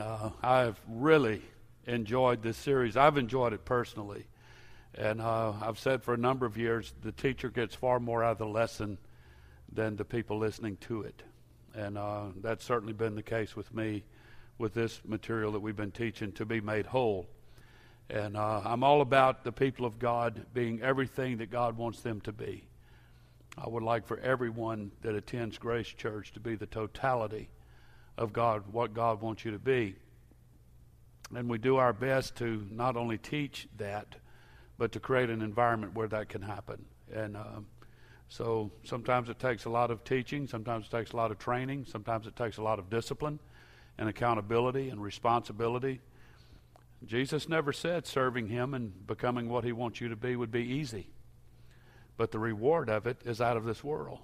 Uh, I've really enjoyed this series. I've enjoyed it personally. And uh, I've said for a number of years the teacher gets far more out of the lesson than the people listening to it. And uh, that's certainly been the case with me with this material that we've been teaching to be made whole. And uh, I'm all about the people of God being everything that God wants them to be. I would like for everyone that attends Grace Church to be the totality of God, what God wants you to be. And we do our best to not only teach that, but to create an environment where that can happen. And uh, so sometimes it takes a lot of teaching, sometimes it takes a lot of training, sometimes it takes a lot of discipline and accountability and responsibility. Jesus never said serving Him and becoming what He wants you to be would be easy, but the reward of it is out of this world.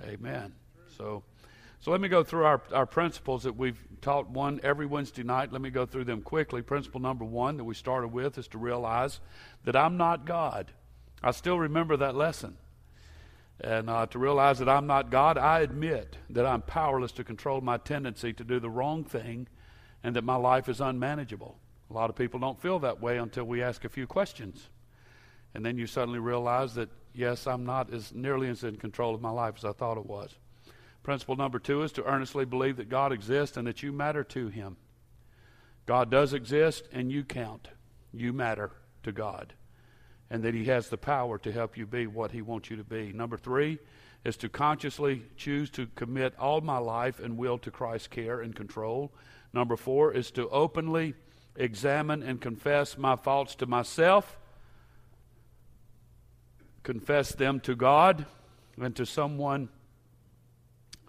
Amen. So. So let me go through our, our principles that we've taught one every Wednesday night. Let me go through them quickly. Principle number one that we started with is to realize that I'm not God. I still remember that lesson. And uh, to realize that I'm not God, I admit that I'm powerless to control my tendency to do the wrong thing and that my life is unmanageable. A lot of people don't feel that way until we ask a few questions. And then you suddenly realize that, yes, I'm not as nearly as in control of my life as I thought it was. Principle number two is to earnestly believe that God exists and that you matter to Him. God does exist and you count. You matter to God. And that He has the power to help you be what He wants you to be. Number three is to consciously choose to commit all my life and will to Christ's care and control. Number four is to openly examine and confess my faults to myself, confess them to God and to someone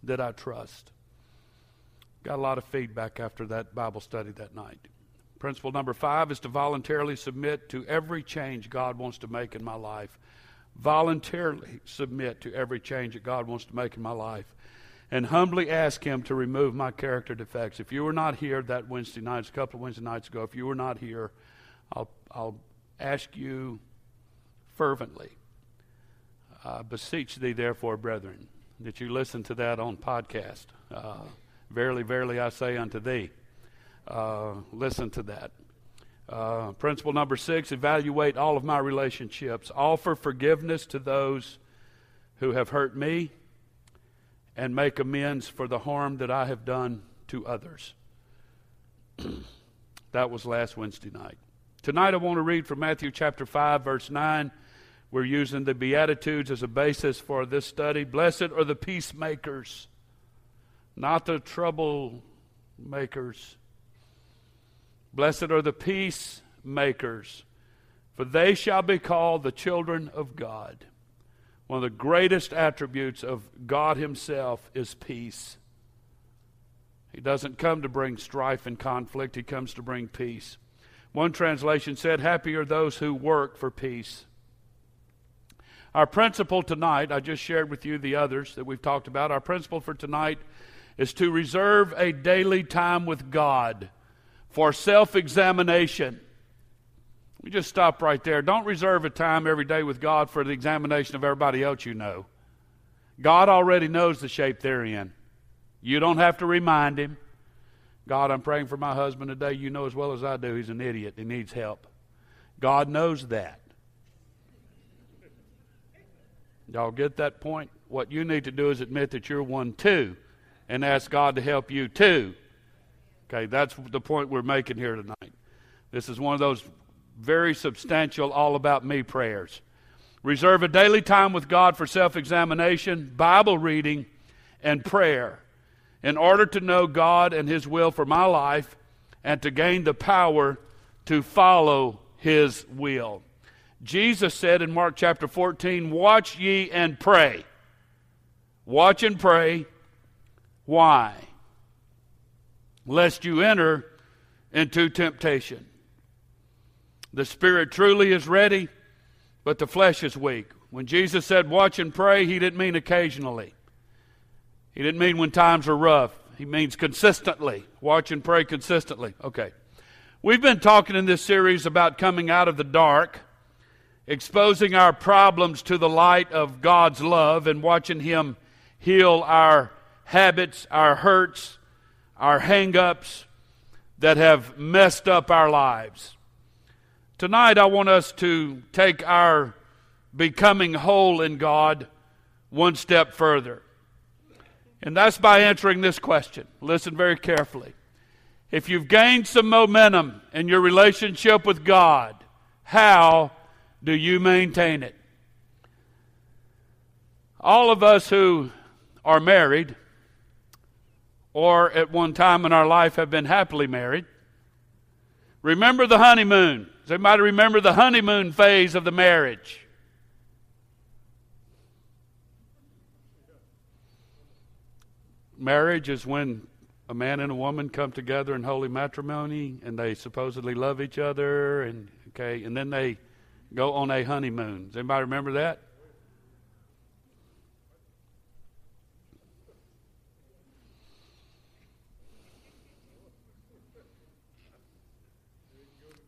that I trust. Got a lot of feedback after that Bible study that night. Principle number five is to voluntarily submit to every change God wants to make in my life. Voluntarily submit to every change that God wants to make in my life. And humbly ask Him to remove my character defects. If you were not here that Wednesday night, a couple of Wednesday nights ago, if you were not here, I'll, I'll ask you fervently. Uh, beseech thee, therefore, brethren, that you listen to that on podcast. Uh, verily, verily, I say unto thee, uh, listen to that. Uh, principle number six evaluate all of my relationships. Offer forgiveness to those who have hurt me and make amends for the harm that I have done to others. that was last Wednesday night. Tonight I want to read from Matthew chapter 5, verse 9 we're using the Beatitudes as a basis for this study. Blessed are the peacemakers, not the troublemakers. Blessed are the peacemakers, for they shall be called the children of God. One of the greatest attributes of God Himself is peace. He doesn't come to bring strife and conflict, He comes to bring peace. One translation said, Happy are those who work for peace. Our principle tonight, I just shared with you the others that we've talked about. Our principle for tonight is to reserve a daily time with God for self examination. We just stop right there. Don't reserve a time every day with God for the examination of everybody else you know. God already knows the shape they're in. You don't have to remind him. God, I'm praying for my husband today. You know as well as I do he's an idiot. He needs help. God knows that. Y'all get that point? What you need to do is admit that you're one too and ask God to help you too. Okay, that's the point we're making here tonight. This is one of those very substantial, all about me prayers. Reserve a daily time with God for self examination, Bible reading, and prayer in order to know God and His will for my life and to gain the power to follow His will. Jesus said in Mark chapter 14, Watch ye and pray. Watch and pray. Why? Lest you enter into temptation. The spirit truly is ready, but the flesh is weak. When Jesus said watch and pray, he didn't mean occasionally. He didn't mean when times are rough. He means consistently. Watch and pray consistently. Okay. We've been talking in this series about coming out of the dark exposing our problems to the light of God's love and watching Him heal our habits, our hurts, our hang ups that have messed up our lives. Tonight, I want us to take our becoming whole in God one step further. And that's by answering this question. Listen very carefully. If you've gained some momentum in your relationship with God, how do you maintain it? All of us who are married or at one time in our life have been happily married remember the honeymoon. Does anybody remember the honeymoon phase of the marriage? Marriage is when a man and a woman come together in holy matrimony and they supposedly love each other and okay and then they go on a honeymoon. Does anybody remember that?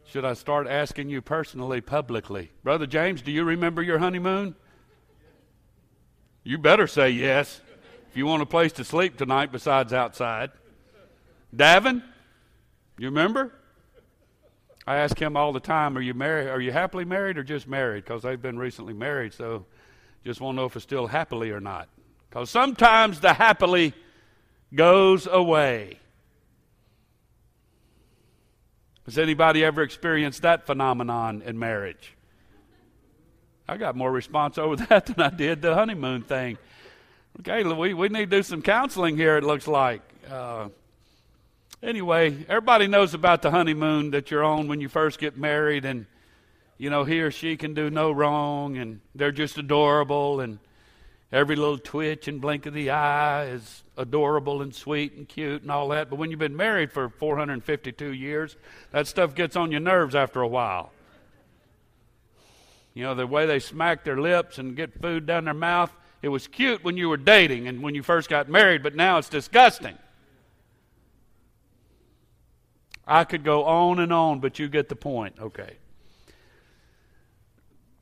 Should I start asking you personally, publicly? Brother James, do you remember your honeymoon? You better say yes if you want a place to sleep tonight besides outside. Davin, you remember? I ask him all the time, are you married? Are you happily married or just married? Because they've been recently married, so just want to know if it's still happily or not. Because sometimes the happily goes away. Has anybody ever experienced that phenomenon in marriage? I got more response over that than I did the honeymoon thing. Okay, we, we need to do some counseling here, it looks like. Uh, anyway, everybody knows about the honeymoon that you're on when you first get married, and, you know, he or she can do no wrong, and they're just adorable, and every little twitch and blink of the eye is adorable and sweet and cute and all that. But when you've been married for 452 years, that stuff gets on your nerves after a while. You know, the way they smack their lips and get food down their mouth, it was cute when you were dating and when you first got married, but now it's disgusting. I could go on and on, but you get the point. Okay.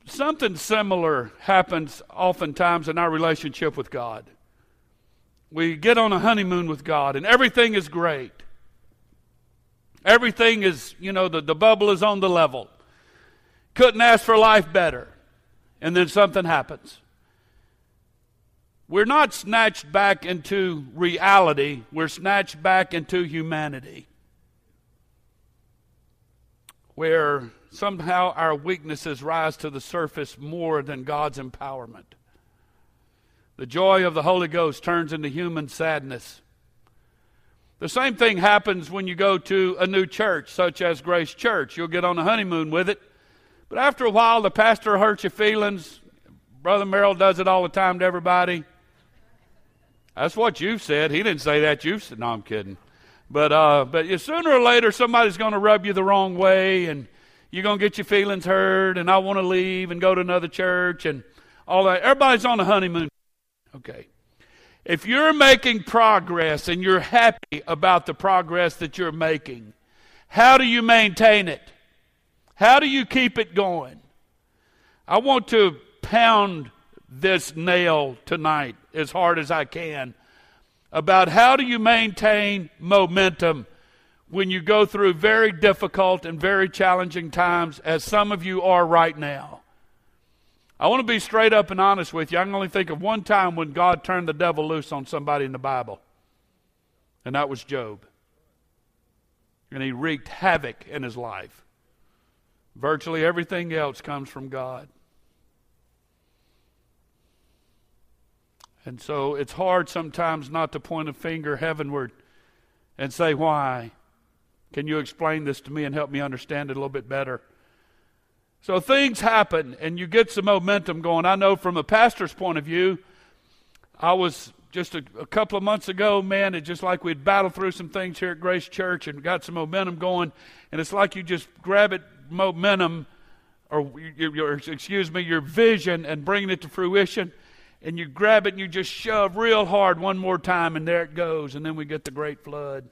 Something similar happens oftentimes in our relationship with God. We get on a honeymoon with God, and everything is great. Everything is, you know, the, the bubble is on the level. Couldn't ask for life better. And then something happens. We're not snatched back into reality, we're snatched back into humanity. Where somehow our weaknesses rise to the surface more than God's empowerment. The joy of the Holy Ghost turns into human sadness. The same thing happens when you go to a new church, such as Grace Church. You'll get on a honeymoon with it, but after a while, the pastor hurts your feelings. Brother Merrill does it all the time to everybody. That's what you've said. He didn't say that. You've said, no, I'm kidding. But, uh, but sooner or later, somebody's going to rub you the wrong way, and you're going to get your feelings hurt, and I want to leave and go to another church, and all that. Everybody's on a honeymoon. Okay. If you're making progress and you're happy about the progress that you're making, how do you maintain it? How do you keep it going? I want to pound this nail tonight as hard as I can about how do you maintain momentum when you go through very difficult and very challenging times, as some of you are right now. I want to be straight up and honest with you. I can only think of one time when God turned the devil loose on somebody in the Bible, and that was Job. And he wreaked havoc in his life. Virtually everything else comes from God. And so it's hard sometimes not to point a finger heavenward and say, Why? Can you explain this to me and help me understand it a little bit better? So things happen and you get some momentum going. I know from a pastor's point of view, I was just a, a couple of months ago, man, it's just like we'd battled through some things here at Grace Church and got some momentum going. And it's like you just grab it, momentum, or your, your, excuse me, your vision and bringing it to fruition. And you grab it and you just shove real hard one more time, and there it goes. And then we get the great flood.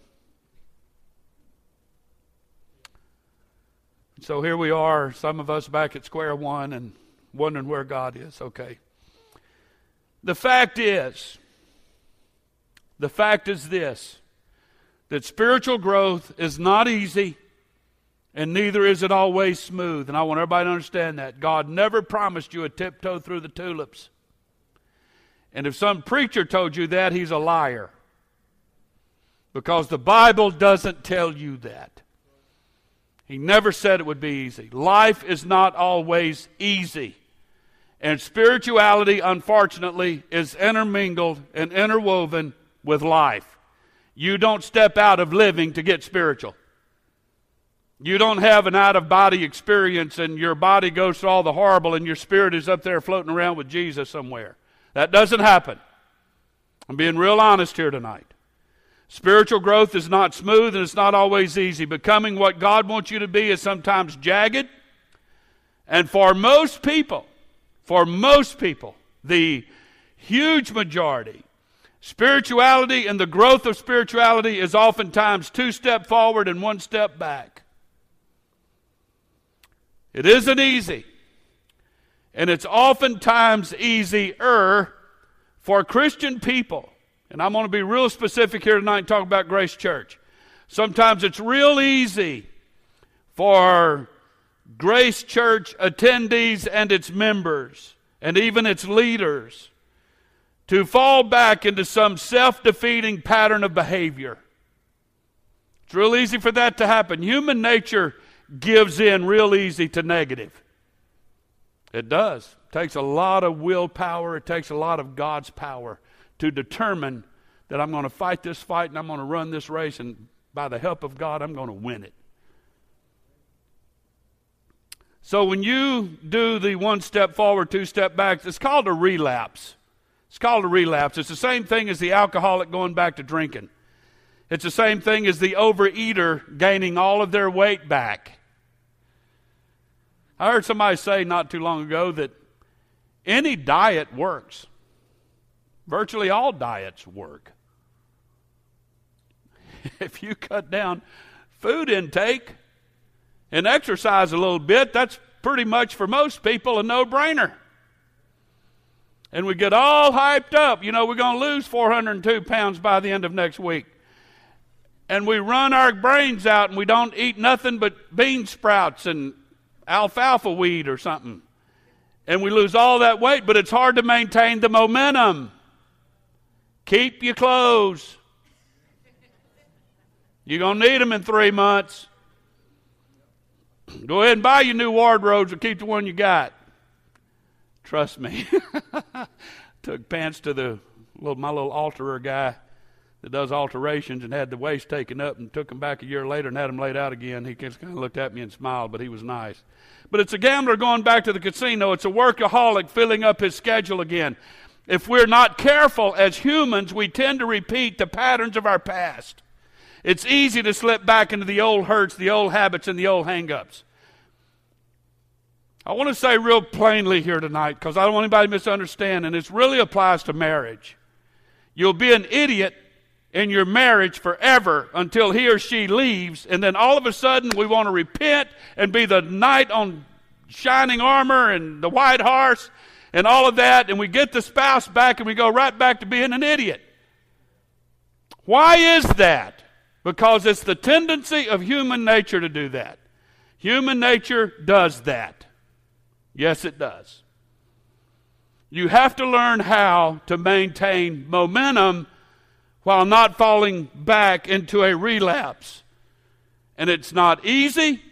So here we are, some of us back at square one and wondering where God is. Okay. The fact is, the fact is this that spiritual growth is not easy and neither is it always smooth. And I want everybody to understand that. God never promised you a tiptoe through the tulips. And if some preacher told you that, he's a liar. Because the Bible doesn't tell you that. He never said it would be easy. Life is not always easy. And spirituality, unfortunately, is intermingled and interwoven with life. You don't step out of living to get spiritual. You don't have an out of body experience and your body goes through all the horrible and your spirit is up there floating around with Jesus somewhere. That doesn't happen. I'm being real honest here tonight. Spiritual growth is not smooth and it's not always easy. Becoming what God wants you to be is sometimes jagged. And for most people, for most people, the huge majority, spirituality and the growth of spirituality is oftentimes two step forward and one step back. It isn't easy. And it's oftentimes easier for Christian people. And I'm going to be real specific here tonight and talk about Grace Church. Sometimes it's real easy for Grace Church attendees and its members, and even its leaders, to fall back into some self defeating pattern of behavior. It's real easy for that to happen. Human nature gives in real easy to negative. It does. It takes a lot of willpower, it takes a lot of God's power to determine that I'm going to fight this fight and I'm going to run this race, and by the help of God, I'm going to win it. So when you do the one step forward, two step back, it's called a relapse. It's called a relapse. It's the same thing as the alcoholic going back to drinking. It's the same thing as the overeater gaining all of their weight back. I heard somebody say not too long ago that any diet works. Virtually all diets work. if you cut down food intake and exercise a little bit, that's pretty much for most people a no brainer. And we get all hyped up. You know, we're going to lose 402 pounds by the end of next week and we run our brains out and we don't eat nothing but bean sprouts and alfalfa weed or something. And we lose all that weight, but it's hard to maintain the momentum. Keep your clothes. You're going to need them in three months. Go ahead and buy your new wardrobes or keep the one you got. Trust me. Took pants to the little, my little alterer guy that does alterations and had the waist taken up and took him back a year later and had him laid out again. He just kind of looked at me and smiled, but he was nice. But it's a gambler going back to the casino. It's a workaholic filling up his schedule again. If we're not careful as humans, we tend to repeat the patterns of our past. It's easy to slip back into the old hurts, the old habits, and the old hang-ups. I want to say real plainly here tonight because I don't want anybody to misunderstand, and this really applies to marriage. You'll be an idiot in your marriage forever until he or she leaves, and then all of a sudden we want to repent and be the knight on shining armor and the white horse and all of that, and we get the spouse back and we go right back to being an idiot. Why is that? Because it's the tendency of human nature to do that. Human nature does that. Yes, it does. You have to learn how to maintain momentum while not falling back into a relapse. And it's not easy.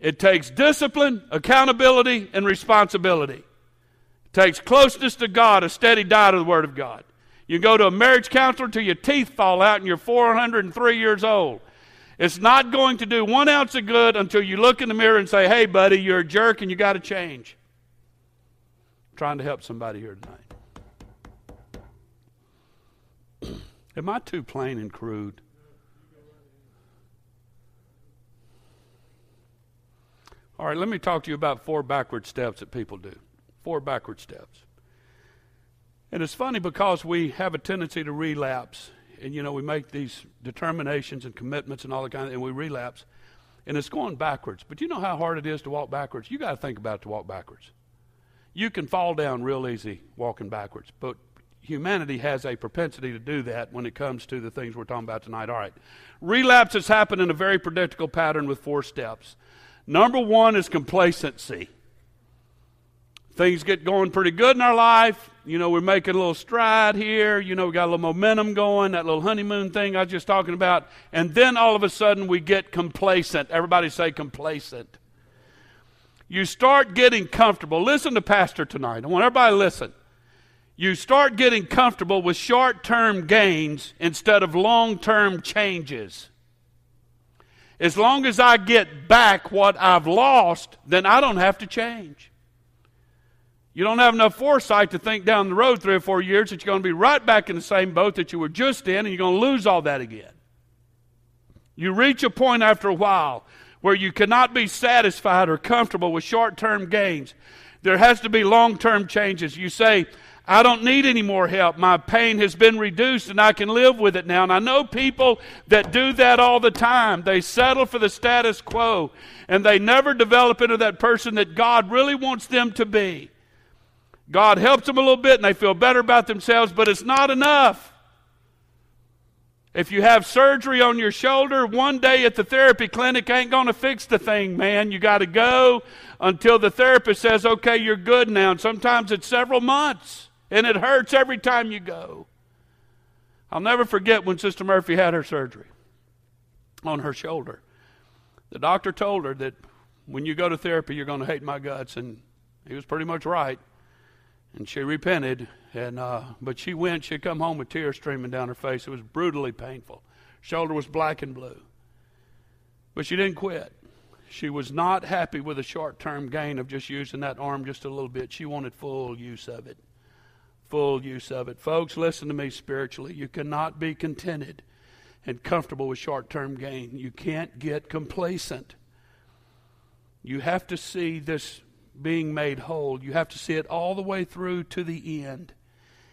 It takes discipline, accountability, and responsibility. It takes closeness to God, a steady diet of the Word of God. You go to a marriage counselor till your teeth fall out and you're 403 years old. It's not going to do one ounce of good until you look in the mirror and say, hey, buddy, you're a jerk and you got to change. I'm trying to help somebody here tonight. Am I too plain and crude? All right, let me talk to you about four backward steps that people do. Four backward steps. And it's funny because we have a tendency to relapse. And, you know, we make these determinations and commitments and all that kind of, and we relapse. And it's going backwards. But you know how hard it is to walk backwards? You got to think about it to walk backwards. You can fall down real easy walking backwards. But humanity has a propensity to do that when it comes to the things we're talking about tonight. All right. Relapses happen in a very predictable pattern with four steps. Number one is complacency. Things get going pretty good in our life. You know, we're making a little stride here. You know, we got a little momentum going, that little honeymoon thing I was just talking about. And then all of a sudden we get complacent. Everybody say complacent. You start getting comfortable. Listen to Pastor tonight. I want everybody to listen you start getting comfortable with short term gains instead of long term changes. As long as I get back what I've lost, then I don't have to change. You don't have enough foresight to think down the road three or four years that you're going to be right back in the same boat that you were just in and you're going to lose all that again. You reach a point after a while where you cannot be satisfied or comfortable with short term gains. There has to be long term changes. You say, I don't need any more help. My pain has been reduced and I can live with it now. And I know people that do that all the time. They settle for the status quo and they never develop into that person that God really wants them to be. God helps them a little bit and they feel better about themselves, but it's not enough. If you have surgery on your shoulder, one day at the therapy clinic ain't going to fix the thing, man. You got to go until the therapist says, okay, you're good now. And sometimes it's several months and it hurts every time you go. I'll never forget when Sister Murphy had her surgery on her shoulder. The doctor told her that when you go to therapy, you're going to hate my guts, and he was pretty much right. And she repented, and uh, but she went. She'd come home with tears streaming down her face. It was brutally painful. Shoulder was black and blue, but she didn't quit. She was not happy with a short-term gain of just using that arm just a little bit. She wanted full use of it full use of it. Folks, listen to me spiritually. You cannot be contented and comfortable with short term gain. You can't get complacent. You have to see this being made whole. You have to see it all the way through to the end.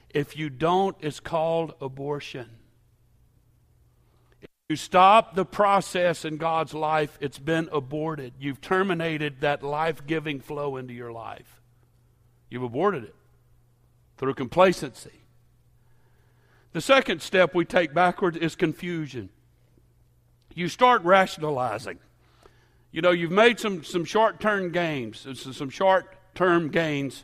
If you don't, it's called abortion. If you stop the process in God's life, it's been aborted. You've terminated that life giving flow into your life. You've aborted it through complacency. The second step we take backward is confusion. You start rationalizing. You know, you've made some, some short term gains, some short term gains,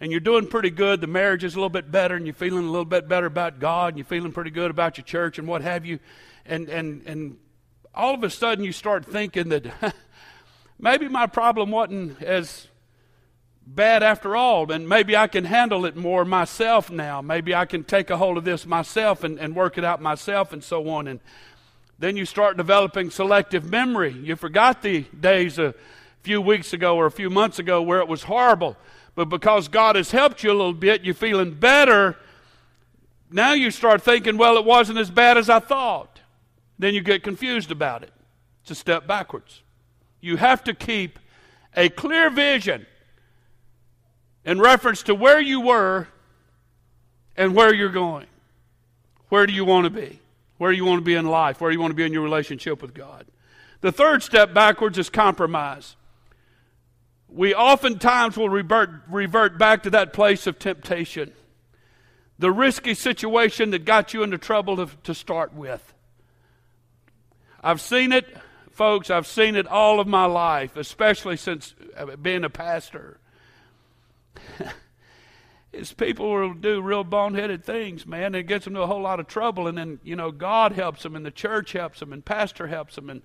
and you're doing pretty good. The marriage is a little bit better, and you're feeling a little bit better about God, and you're feeling pretty good about your church and what have you. And, and, and all of a sudden, you start thinking that maybe my problem wasn't as bad after all, and maybe I can handle it more myself now. Maybe I can take a hold of this myself and, and work it out myself and so on. And then you start developing selective memory. You forgot the days a few weeks ago or a few months ago where it was horrible. But because God has helped you a little bit, you're feeling better. Now you start thinking, well, it wasn't as bad as I thought. Then you get confused about it. It's a step backwards. You have to keep a clear vision in reference to where you were and where you're going. Where do you want to be? Where you want to be in life? Where you want to be in your relationship with God? The third step backwards is compromise. We oftentimes will revert, revert back to that place of temptation, the risky situation that got you into trouble to, to start with. I've seen it, folks, I've seen it all of my life, especially since uh, being a pastor is people will do real boneheaded things, man, it gets them to a whole lot of trouble. And then, you know, God helps them, and the church helps them, and pastor helps them, and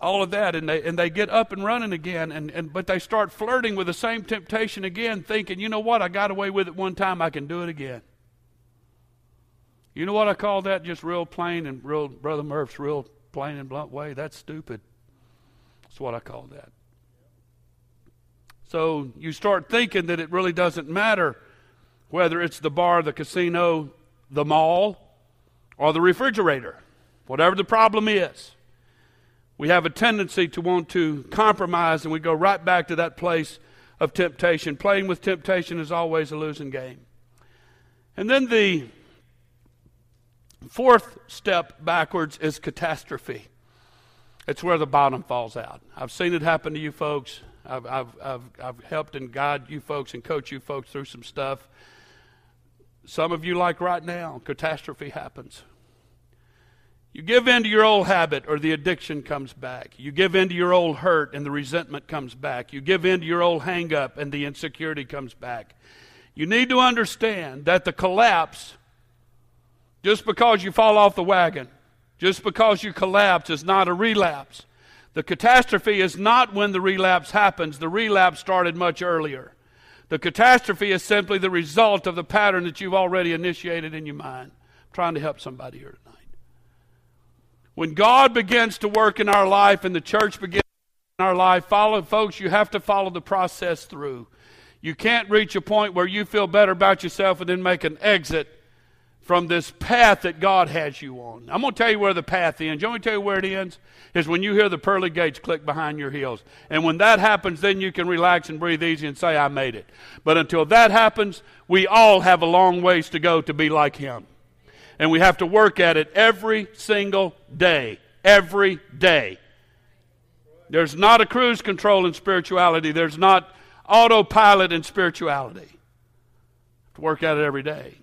all of that, and they and they get up and running again, and, and but they start flirting with the same temptation again, thinking, you know what, I got away with it one time, I can do it again. You know what I call that? Just real plain and real, Brother Murph's real plain and blunt way. That's stupid. That's what I call that. So you start thinking that it really doesn't matter whether it's the bar, the casino, the mall, or the refrigerator, whatever the problem is. We have a tendency to want to compromise and we go right back to that place of temptation. Playing with temptation is always a losing game. And then the fourth step backwards is catastrophe. It's where the bottom falls out. I've seen it happen to you folks. I've, I've, I've, I've helped and guide you folks and coach you folks through some stuff. Some of you, like right now, catastrophe happens. You give in to your old habit, or the addiction comes back. You give in to your old hurt, and the resentment comes back. You give in to your old hang up, and the insecurity comes back. You need to understand that the collapse, just because you fall off the wagon, just because you collapse, is not a relapse. The catastrophe is not when the relapse happens, the relapse started much earlier. The catastrophe is simply the result of the pattern that you've already initiated in your mind. I'm trying to help somebody here tonight. When God begins to work in our life and the church begins in our life, follow, folks, you have to follow the process through. You can't reach a point where you feel better about yourself and then make an exit from this path that God has you on. I'm going to tell you where the path ends. You want me to tell you where it ends? Is when you hear the pearly gates click behind your heels. And when that happens, then you can relax and breathe easy and say, I made it. But until that happens, we all have a long ways to go to be like Him. And we have to work at it every single day. Every day. There's not a cruise control in spirituality, there's not autopilot in spirituality. To work at it every day.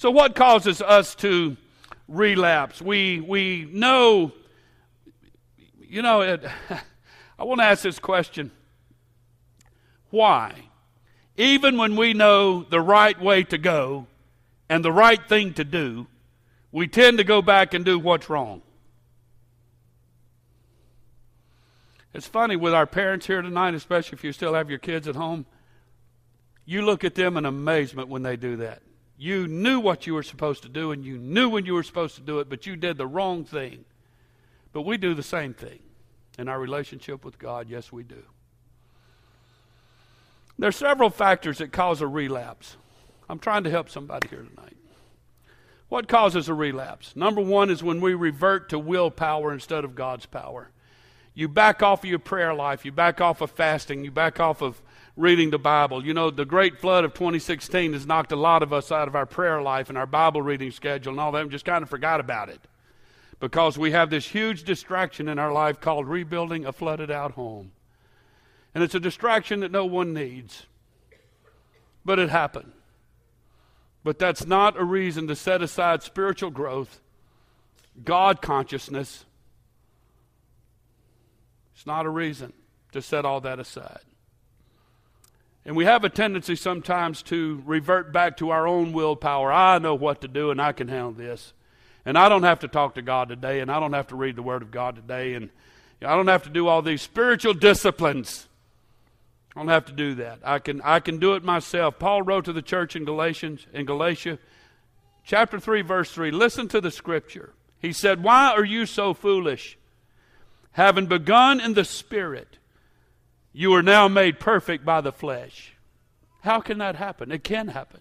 So, what causes us to relapse? We, we know, you know, it, I want to ask this question why? Even when we know the right way to go and the right thing to do, we tend to go back and do what's wrong. It's funny with our parents here tonight, especially if you still have your kids at home, you look at them in amazement when they do that. You knew what you were supposed to do and you knew when you were supposed to do it, but you did the wrong thing. But we do the same thing in our relationship with God. Yes, we do. There are several factors that cause a relapse. I'm trying to help somebody here tonight. What causes a relapse? Number one is when we revert to willpower instead of God's power. You back off of your prayer life, you back off of fasting, you back off of reading the Bible. You know, the great flood of 2016 has knocked a lot of us out of our prayer life and our Bible reading schedule and all that and just kind of forgot about it because we have this huge distraction in our life called rebuilding a flooded out home. And it's a distraction that no one needs. But it happened. But that's not a reason to set aside spiritual growth, God consciousness. It's not a reason to set all that aside. And we have a tendency sometimes to revert back to our own willpower. I know what to do and I can handle this. And I don't have to talk to God today and I don't have to read the Word of God today and I don't have to do all these spiritual disciplines. I don't have to do that. I can, I can do it myself. Paul wrote to the church in Galatians in Galatia chapter 3 verse 3. Listen to the scripture. He said, "Why are you so foolish? Having begun in the spirit, you are now made perfect by the flesh. How can that happen? It can happen.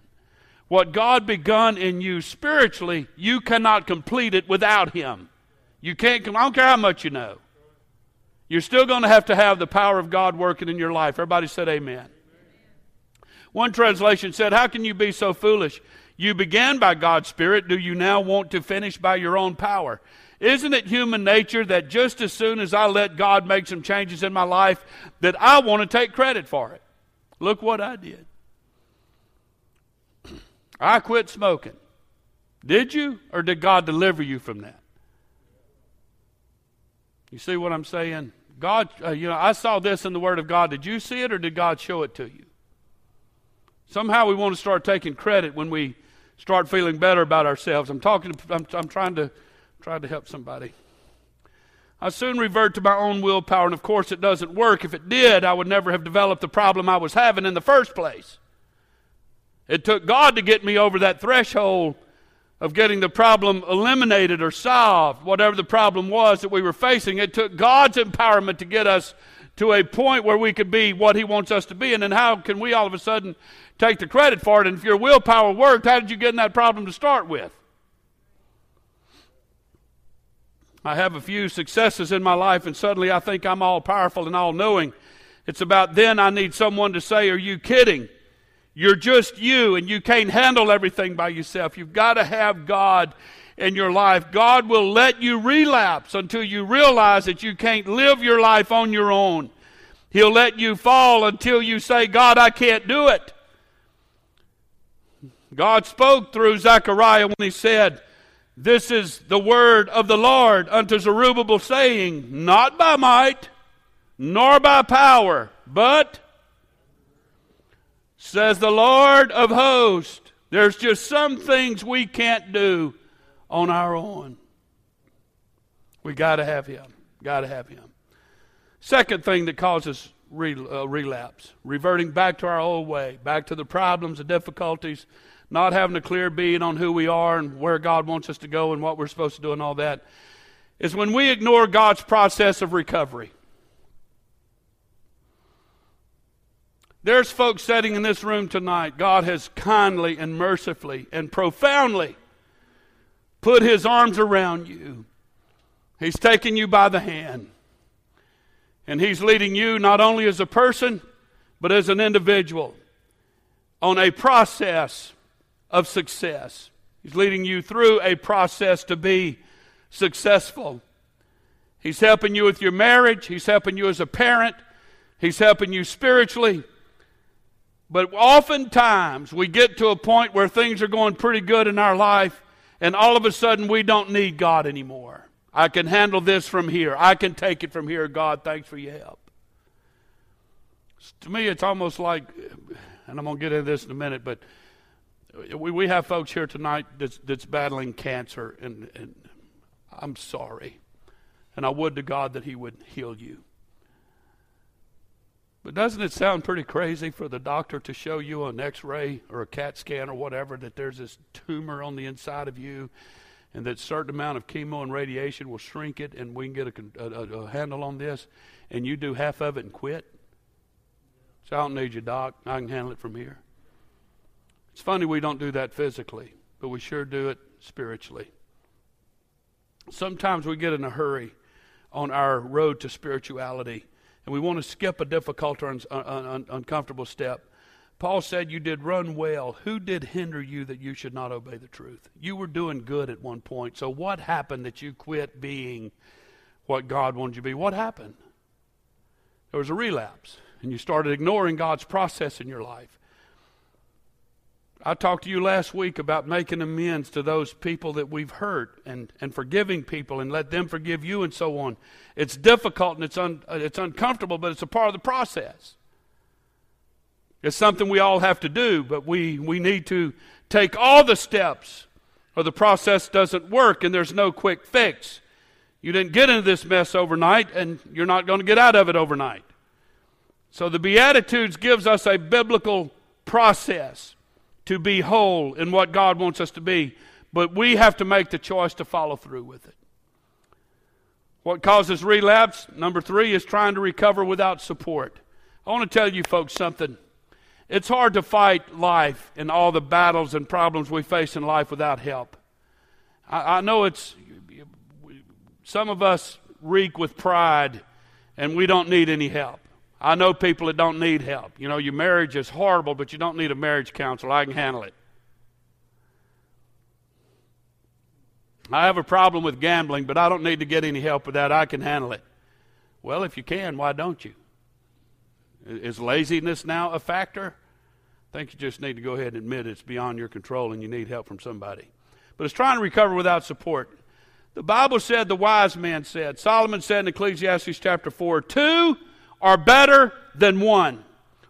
What God begun in you spiritually, you cannot complete it without Him. You can't, I don't care how much you know. You're still going to have to have the power of God working in your life. Everybody said amen. One translation said, How can you be so foolish? You began by God's Spirit. Do you now want to finish by your own power? Isn't it human nature that just as soon as I let God make some changes in my life, that I want to take credit for it? Look what I did. I quit smoking. Did you, or did God deliver you from that? You see what I'm saying? God, uh, you know, I saw this in the Word of God. Did you see it, or did God show it to you? Somehow we want to start taking credit when we start feeling better about ourselves. I'm talking. I'm, I'm trying to Tried to help somebody. I soon revert to my own willpower, and of course, it doesn't work. If it did, I would never have developed the problem I was having in the first place. It took God to get me over that threshold of getting the problem eliminated or solved, whatever the problem was that we were facing. It took God's empowerment to get us to a point where we could be what He wants us to be. And then how can we all of a sudden take the credit for it? And if your willpower worked, how did you get in that problem to start with? I have a few successes in my life, and suddenly I think I'm all powerful and all knowing. It's about then I need someone to say, Are you kidding? You're just you, and you can't handle everything by yourself. You've got to have God in your life. God will let you relapse until you realize that you can't live your life on your own. He'll let you fall until you say, God, I can't do it. God spoke through Zechariah when he said, This is the word of the Lord unto Zerubbabel, saying, Not by might, nor by power, but, says the Lord of hosts, there's just some things we can't do on our own. We got to have Him. Got to have Him. Second thing that causes uh, relapse, reverting back to our old way, back to the problems, the difficulties, not having a clear being on who we are and where God wants us to go and what we're supposed to do and all that, is when we ignore God's process of recovery. There's folks sitting in this room tonight. God has kindly and mercifully and profoundly put his arms around you. He's taken you by the hand. And he's leading you not only as a person, but as an individual on a process of success. He's leading you through a process to be successful. He's helping you with your marriage, he's helping you as a parent, he's helping you spiritually. But oftentimes we get to a point where things are going pretty good in our life, and all of a sudden we don't need God anymore. I can handle this from here. I can take it from here. God, thanks for your help. To me, it's almost like, and I'm going to get into this in a minute, but we, we have folks here tonight that's, that's battling cancer, and, and I'm sorry. And I would to God that He would heal you. But doesn't it sound pretty crazy for the doctor to show you an x ray or a CAT scan or whatever that there's this tumor on the inside of you and that certain amount of chemo and radiation will shrink it and we can get a, a, a handle on this and you do half of it and quit? So I don't need you, doc. I can handle it from here. It's funny we don't do that physically, but we sure do it spiritually. Sometimes we get in a hurry on our road to spirituality and we want to skip a difficult or un- un- uncomfortable step. Paul said, You did run well. Who did hinder you that you should not obey the truth? You were doing good at one point. So, what happened that you quit being what God wanted you to be? What happened? There was a relapse, and you started ignoring God's process in your life. I talked to you last week about making amends to those people that we've hurt and, and forgiving people and let them forgive you and so on. It's difficult and it's, un, it's uncomfortable, but it's a part of the process. It's something we all have to do, but we, we need to take all the steps or the process doesn't work and there's no quick fix. You didn't get into this mess overnight and you're not going to get out of it overnight. So the Beatitudes gives us a biblical process to be whole in what God wants us to be, but we have to make the choice to follow through with it. What causes relapse? Number three is trying to recover without support. I want to tell you folks something. It's hard to fight life and all the battles and problems we face in life without help. I, I know it's, some of us reek with pride and we don't need any help. I know people that don't need help. You know, your marriage is horrible, but you don't need a marriage counselor. I can handle it. I have a problem with gambling, but I don't need to get any help with that. I can handle it. Well, if you can, why don't you? Is laziness now a factor? I think you just need to go ahead and admit it's beyond your control and you need help from somebody. But it's trying to recover without support. The Bible said, the wise man said, Solomon said in Ecclesiastes chapter 4, two are better than one.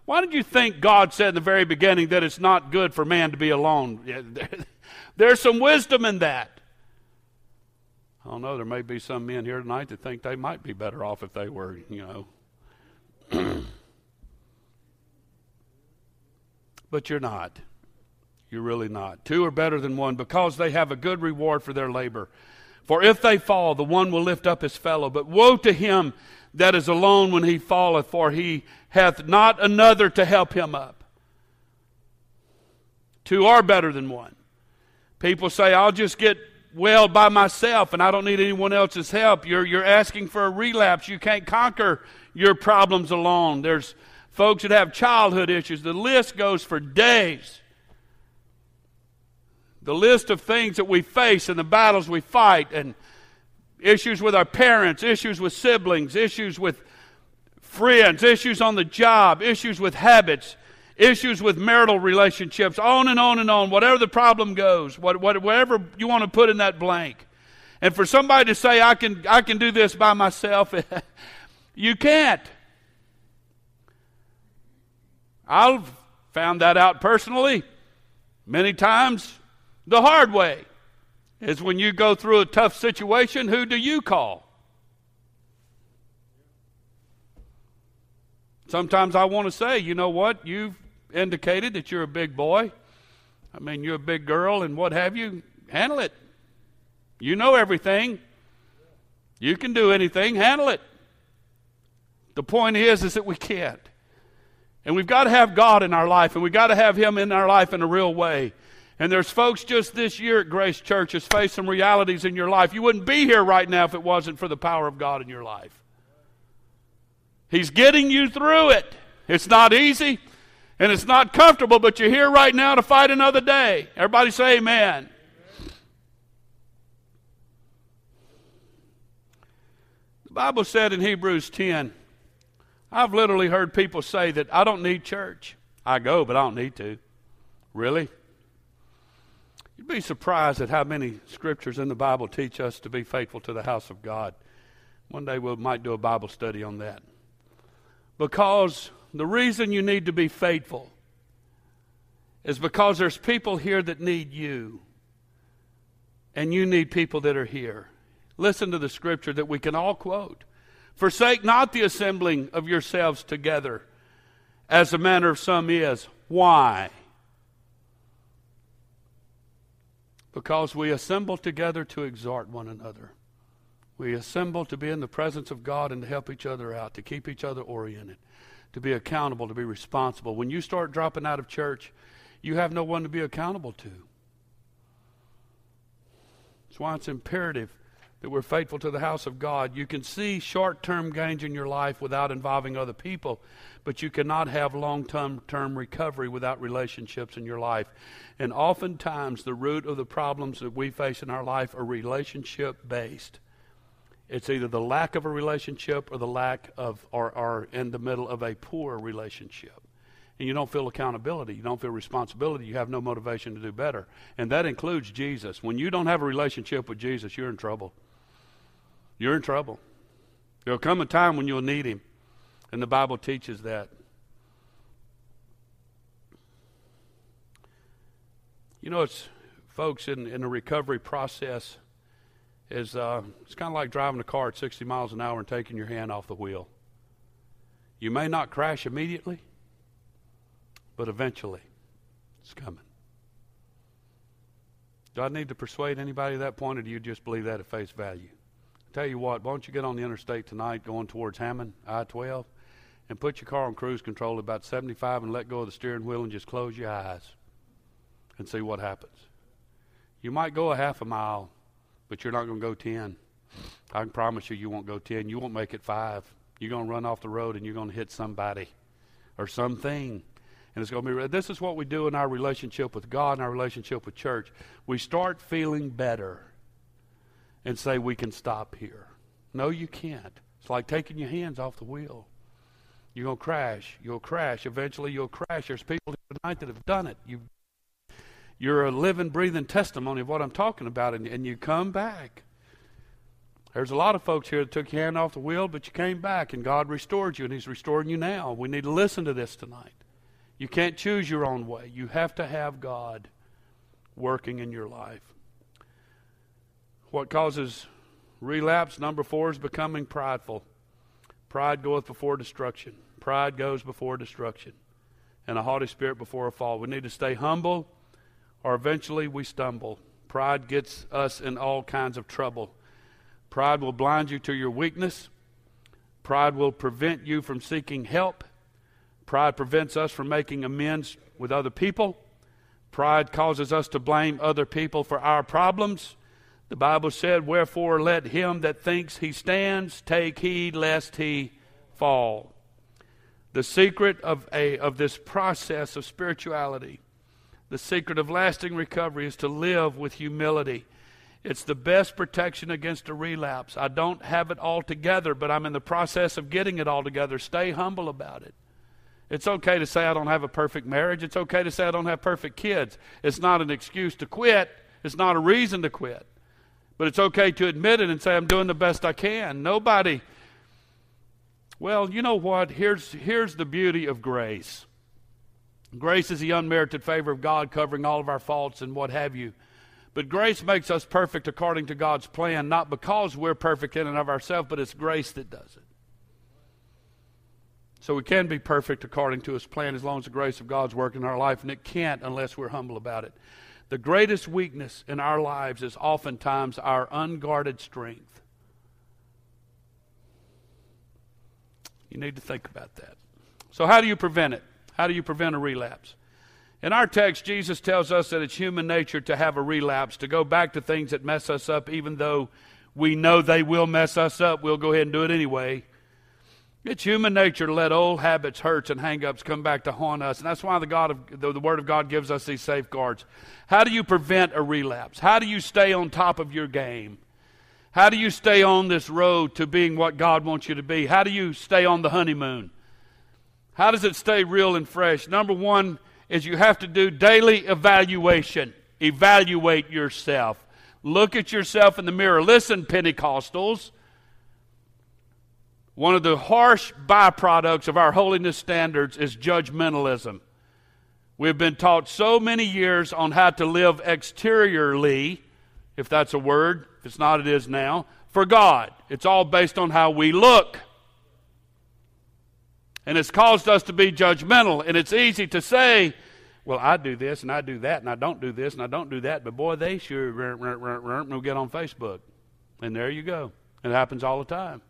Why did you think God said in the very beginning that it's not good for man to be alone? There's some wisdom in that. I don't know, there may be some men here tonight that think they might be better off if they were, you know. but you're not. You're really not. Two are better than one because they have a good reward for their labor. For if they fall, the one will lift up his fellow. But woe to him that is alone when he falleth, for he hath not another to help him up. Two are better than one. People say, I'll just get well by myself and I don't need anyone else's help. You're, you're asking for a relapse. You can't conquer your problems alone. There's folks that have childhood issues. The list goes for days. The list of things that we face and the battles we fight and issues with our parents, issues with siblings, issues with friends, issues on the job, issues with habits, issues with marital relationships, on and on and on, whatever the problem goes, what, what, whatever you want to put in that blank. And for somebody to say, I can, I can do this by myself, you can't. I've found that out personally many times the hard way. Is when you go through a tough situation, who do you call? Sometimes I want to say, you know what? You've indicated that you're a big boy. I mean, you're a big girl and what have you. Handle it. You know everything. You can do anything. Handle it. The point is, is that we can't. And we've got to have God in our life, and we've got to have Him in our life in a real way. And there's folks just this year at Grace Church has faced some realities in your life. You wouldn't be here right now if it wasn't for the power of God in your life. He's getting you through it. It's not easy and it's not comfortable, but you're here right now to fight another day. Everybody say amen. The Bible said in Hebrews 10, I've literally heard people say that I don't need church. I go, but I don't need to. Really? You'd be surprised at how many scriptures in the Bible teach us to be faithful to the house of God. One day we might do a Bible study on that. Because the reason you need to be faithful is because there's people here that need you, and you need people that are here. Listen to the scripture that we can all quote Forsake not the assembling of yourselves together, as the manner of some is. Why? Because we assemble together to exhort one another. We assemble to be in the presence of God and to help each other out, to keep each other oriented, to be accountable, to be responsible. When you start dropping out of church, you have no one to be accountable to. That's why it's imperative that we're faithful to the house of God. You can see short term gains in your life without involving other people, but you cannot have long term recovery without relationships in your life. And oftentimes, the root of the problems that we face in our life are relationship based. It's either the lack of a relationship or the lack of, or, are in the middle of a poor relationship. And you don't feel accountability. You don't feel responsibility. You have no motivation to do better. And that includes Jesus. When you don't have a relationship with Jesus, you're in trouble. You're in trouble. There'll come a time when you'll need Him. And the Bible teaches that. You know, it's folks in, in the recovery process is uh, it's kind of like driving a car at 60 miles an hour and taking your hand off the wheel. You may not crash immediately, but eventually it's coming. Do I need to persuade anybody at that point, or do you just believe that at face value? I Tell you what, why don't you get on the interstate tonight going towards Hammond, I 12, and put your car on cruise control at about 75 and let go of the steering wheel and just close your eyes and see what happens. You might go a half a mile but you're not going to go 10. I can promise you, you won't go 10. You won't make it five. You're going to run off the road and you're going to hit somebody or something. And it's going to be, this is what we do in our relationship with God and our relationship with church. We start feeling better and say, we can stop here. No, you can't. It's like taking your hands off the wheel. You're going to crash. You'll crash. Eventually, you'll crash. There's people tonight that have done it. You've you're a living, breathing testimony of what I'm talking about, and, and you come back. There's a lot of folks here that took your hand off the wheel, but you came back, and God restored you, and He's restoring you now. We need to listen to this tonight. You can't choose your own way. You have to have God working in your life. What causes relapse? Number four is becoming prideful. Pride goeth before destruction. Pride goes before destruction. And a haughty spirit before a fall. We need to stay humble or eventually we stumble. Pride gets us in all kinds of trouble. Pride will blind you to your weakness. Pride will prevent you from seeking help. Pride prevents us from making amends with other people. Pride causes us to blame other people for our problems. The Bible said, Wherefore let him that thinks he stands take heed lest he fall. The secret of, a, of this process of spirituality the secret of lasting recovery is to live with humility. It's the best protection against a relapse. I don't have it all together, but I'm in the process of getting it all together. Stay humble about it It's okay to say I don't have a perfect marriage. It's okay to say I don't have perfect kids. It's not an excuse to quit. It's not a reason to quit. But it's okay to admit it and say I'm doing the best I can. Nobody Well, you know what? Here's here's the beauty of grace. Grace is the unmerited favor of God covering all of our faults and what have you. But grace makes us perfect according to God's plan, not because we're perfect in and of ourselves, but it's grace that does it. So we can be perfect according to His plan as long as the grace of God's working in our life, and it can't unless we're humble about it. The greatest weakness in our lives is oftentimes our unguarded strength. You need to think about that. So, how do you prevent it? How do you prevent a relapse? In our text, Jesus tells us that it's human nature to have a relapse, to go back to things that mess us up, even though we know they will mess us up. We'll go ahead and do it anyway. It's human nature to let old habits, hurts, and hangups come back to haunt us, and that's why the God of the, the Word of God gives us these safeguards. How do you prevent a relapse? How do you stay on top of your game? How do you stay on this road to being what God wants you to be? How do you stay on the honeymoon? How does it stay real and fresh? Number one is you have to do daily evaluation. Evaluate yourself. Look at yourself in the mirror. Listen, Pentecostals. One of the harsh byproducts of our holiness standards is judgmentalism. We've been taught so many years on how to live exteriorly, if that's a word, it's not, it is now, for God. It's all based on how we look. And it's caused us to be judgmental. And it's easy to say, well, I do this and I do that and I don't do this and I don't do that. But boy, they sure will get on Facebook. And there you go. It happens all the time.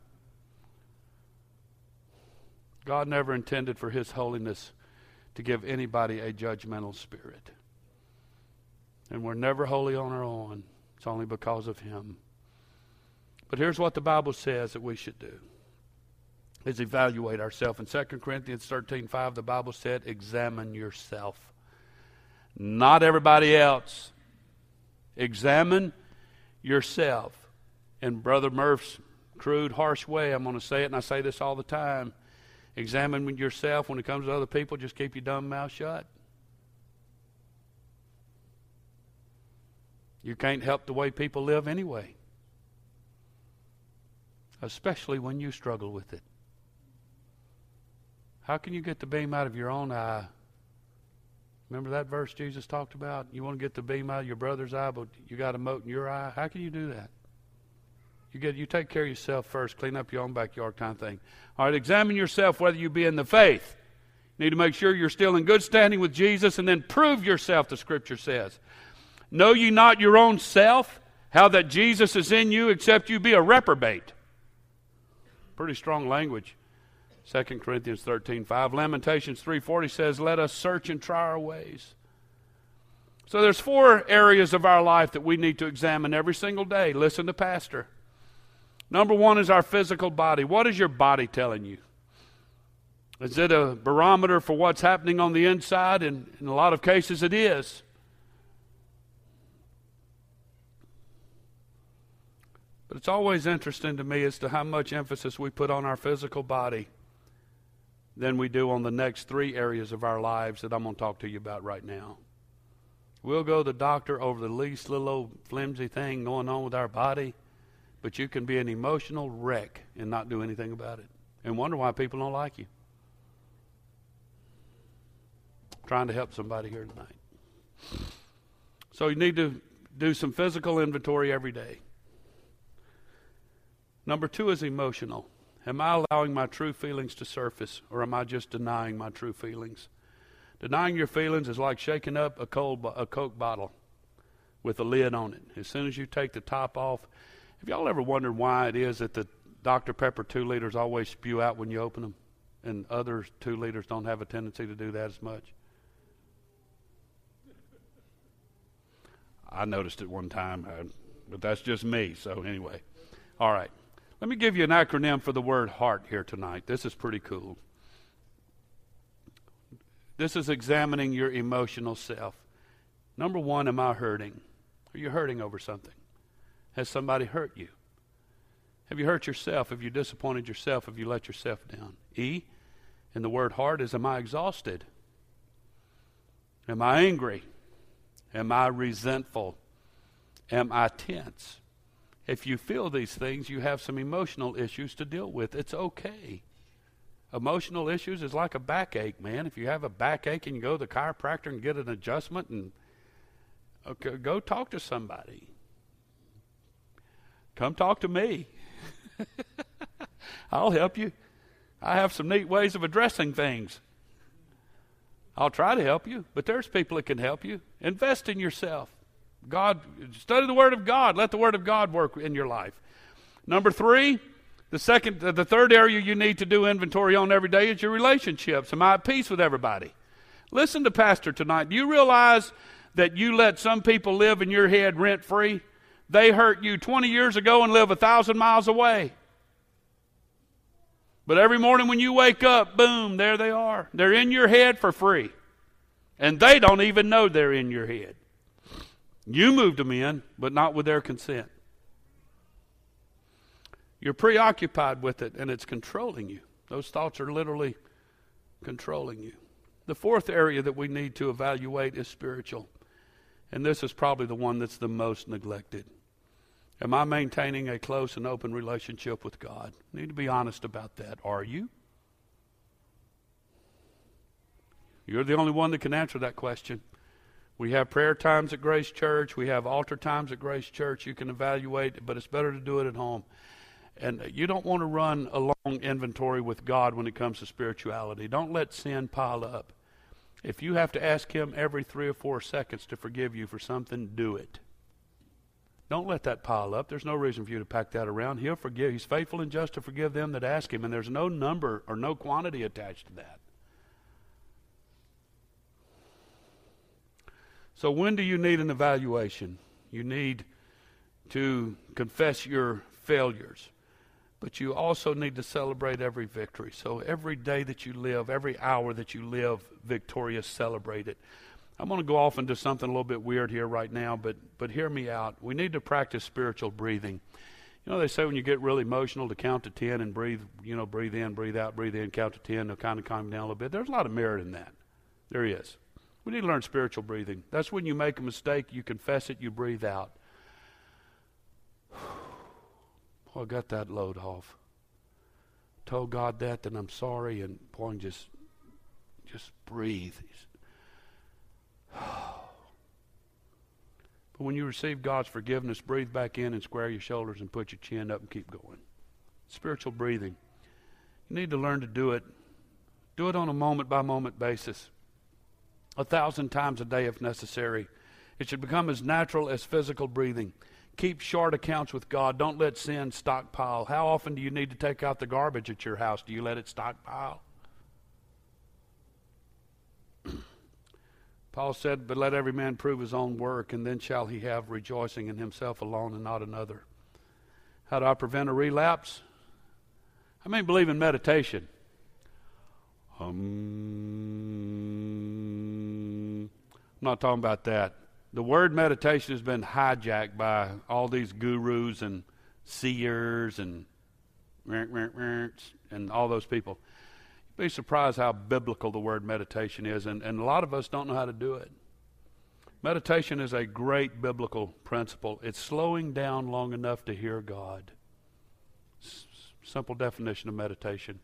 God never intended for His holiness to give anybody a judgmental spirit. And we're never holy on our own. It's only because of Him. But here's what the Bible says that we should do is evaluate ourselves. In 2 Corinthians 13 5, the Bible said, examine yourself. Not everybody else. Examine yourself. In Brother Murph's crude, harsh way, I'm going to say it, and I say this all the time. Examine yourself when it comes to other people. Just keep your dumb mouth shut. You can't help the way people live anyway, especially when you struggle with it. How can you get the beam out of your own eye? Remember that verse Jesus talked about? You want to get the beam out of your brother's eye, but you got a mote in your eye? How can you do that? You get you take care of yourself first, clean up your own backyard kind of thing. All right, examine yourself whether you be in the faith. You need to make sure you're still in good standing with Jesus and then prove yourself, the scripture says. Know ye not your own self, how that Jesus is in you, except you be a reprobate. Pretty strong language. 2 Corinthians 13, 5. Lamentations 3.40 says, Let us search and try our ways. So there's four areas of our life that we need to examine every single day. Listen to Pastor. Number one is our physical body. What is your body telling you? Is it a barometer for what's happening on the inside? And in a lot of cases, it is. But it's always interesting to me as to how much emphasis we put on our physical body than we do on the next three areas of our lives that I'm going to talk to you about right now. We'll go to the doctor over the least little old flimsy thing going on with our body but you can be an emotional wreck and not do anything about it and wonder why people don't like you. I'm trying to help somebody here tonight. So you need to do some physical inventory every day. Number two is emotional. Am I allowing my true feelings to surface or am I just denying my true feelings? Denying your feelings is like shaking up a cold a Coke bottle with a lid on it. As soon as you take the top off, have y'all ever wondered why it is that the Dr. Pepper two liters always spew out when you open them, and other two liters don't have a tendency to do that as much? I noticed it one time, uh, but that's just me. So anyway, all right. Let me give you an acronym for the word heart here tonight. This is pretty cool. This is examining your emotional self. Number one, am I hurting? Are you hurting over something? Has somebody hurt you? Have you hurt yourself? Have you disappointed yourself? Have you let yourself down? E, And the word heart, is am I exhausted? Am I angry? Am I resentful? Am I tense? If you feel these things, you have some emotional issues to deal with. It's okay. Emotional issues is like a backache, man. If you have a backache and you go to the chiropractor and get an adjustment and okay, go talk to somebody. Come talk to me. I'll help you. I have some neat ways of addressing things. I'll try to help you, but there's people that can help you. Invest in yourself. God, study the Word of God. Let the Word of God work in your life. Number three, the second, uh, the third area you need to do inventory on every day is your relationships. Am I at peace with everybody? Listen to Pastor tonight. Do you realize that you let some people live in your head rent free? They hurt you 20 years ago and live a thousand miles away. But every morning when you wake up, boom, there they are. They're in your head for free. And they don't even know they're in your head. You moved them in, but not with their consent. You're preoccupied with it, and it's controlling you. Those thoughts are literally controlling you. The fourth area that we need to evaluate is spiritual. And this is probably the one that's the most neglected. Am I maintaining a close and open relationship with God? Need to be honest about that. Are you? You're the only one that can answer that question. We have prayer times at Grace Church. We have altar times at Grace Church. You can evaluate, but it's better to do it at home. And you don't want to run a long inventory with God when it comes to spirituality. Don't let sin pile up. If you have to ask Him every three or four seconds to forgive you for something, do it. Don't let that pile up. There's no reason for you to pack that around. He'll forgive. He's faithful and just to forgive them that ask Him, and there's no number or no quantity attached to that. So, when do you need an evaluation? You need to confess your failures, but you also need to celebrate every victory. So, every day that you live, every hour that you live victorious, celebrate it. I'm going to go off into something a little bit weird here right now, but, but hear me out. We need to practice spiritual breathing. You know, they say when you get really emotional to count to 10 and breathe, you know, breathe in, breathe out, breathe in, count to 10, they'll kind of calm down a little bit. There's a lot of merit in that. There is. We need to learn spiritual breathing. That's when you make a mistake, you confess it, you breathe out. Well, I got that load off. Told God that, then I'm sorry, and boy, just, just breathe. But when you receive God's forgiveness, breathe back in and square your shoulders and put your chin up and keep going. Spiritual breathing. You need to learn to do it. Do it on a moment by moment basis, a thousand times a day if necessary. It should become as natural as physical breathing. Keep short accounts with God. Don't let sin stockpile. How often do you need to take out the garbage at your house? Do you let it stockpile? Paul said, But let every man prove his own work, and then shall he have rejoicing in himself alone and not another. How do I prevent a relapse? I mean, believe in meditation. Um, I'm not talking about that. The word meditation has been hijacked by all these gurus and seers and and all those people You'd be surprised how biblical the word meditation is, and, and a lot of us don't know how to do it. Meditation is a great biblical principle. It's slowing down long enough to hear God. S- simple definition of meditation.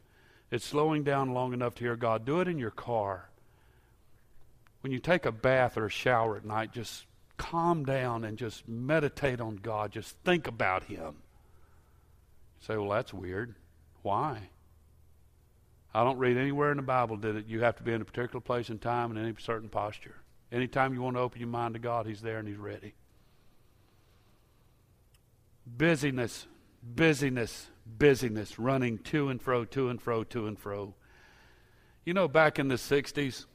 It's slowing down long enough to hear God. Do it in your car. When you take a bath or a shower at night, just calm down and just meditate on God. Just think about Him. You say, well, that's weird. Why? I don't read anywhere in the Bible that it, you have to be in a particular place and time and any certain posture. Anytime you want to open your mind to God, He's there and He's ready. Busyness, busyness, busyness, running to and fro, to and fro, to and fro. You know, back in the 60s,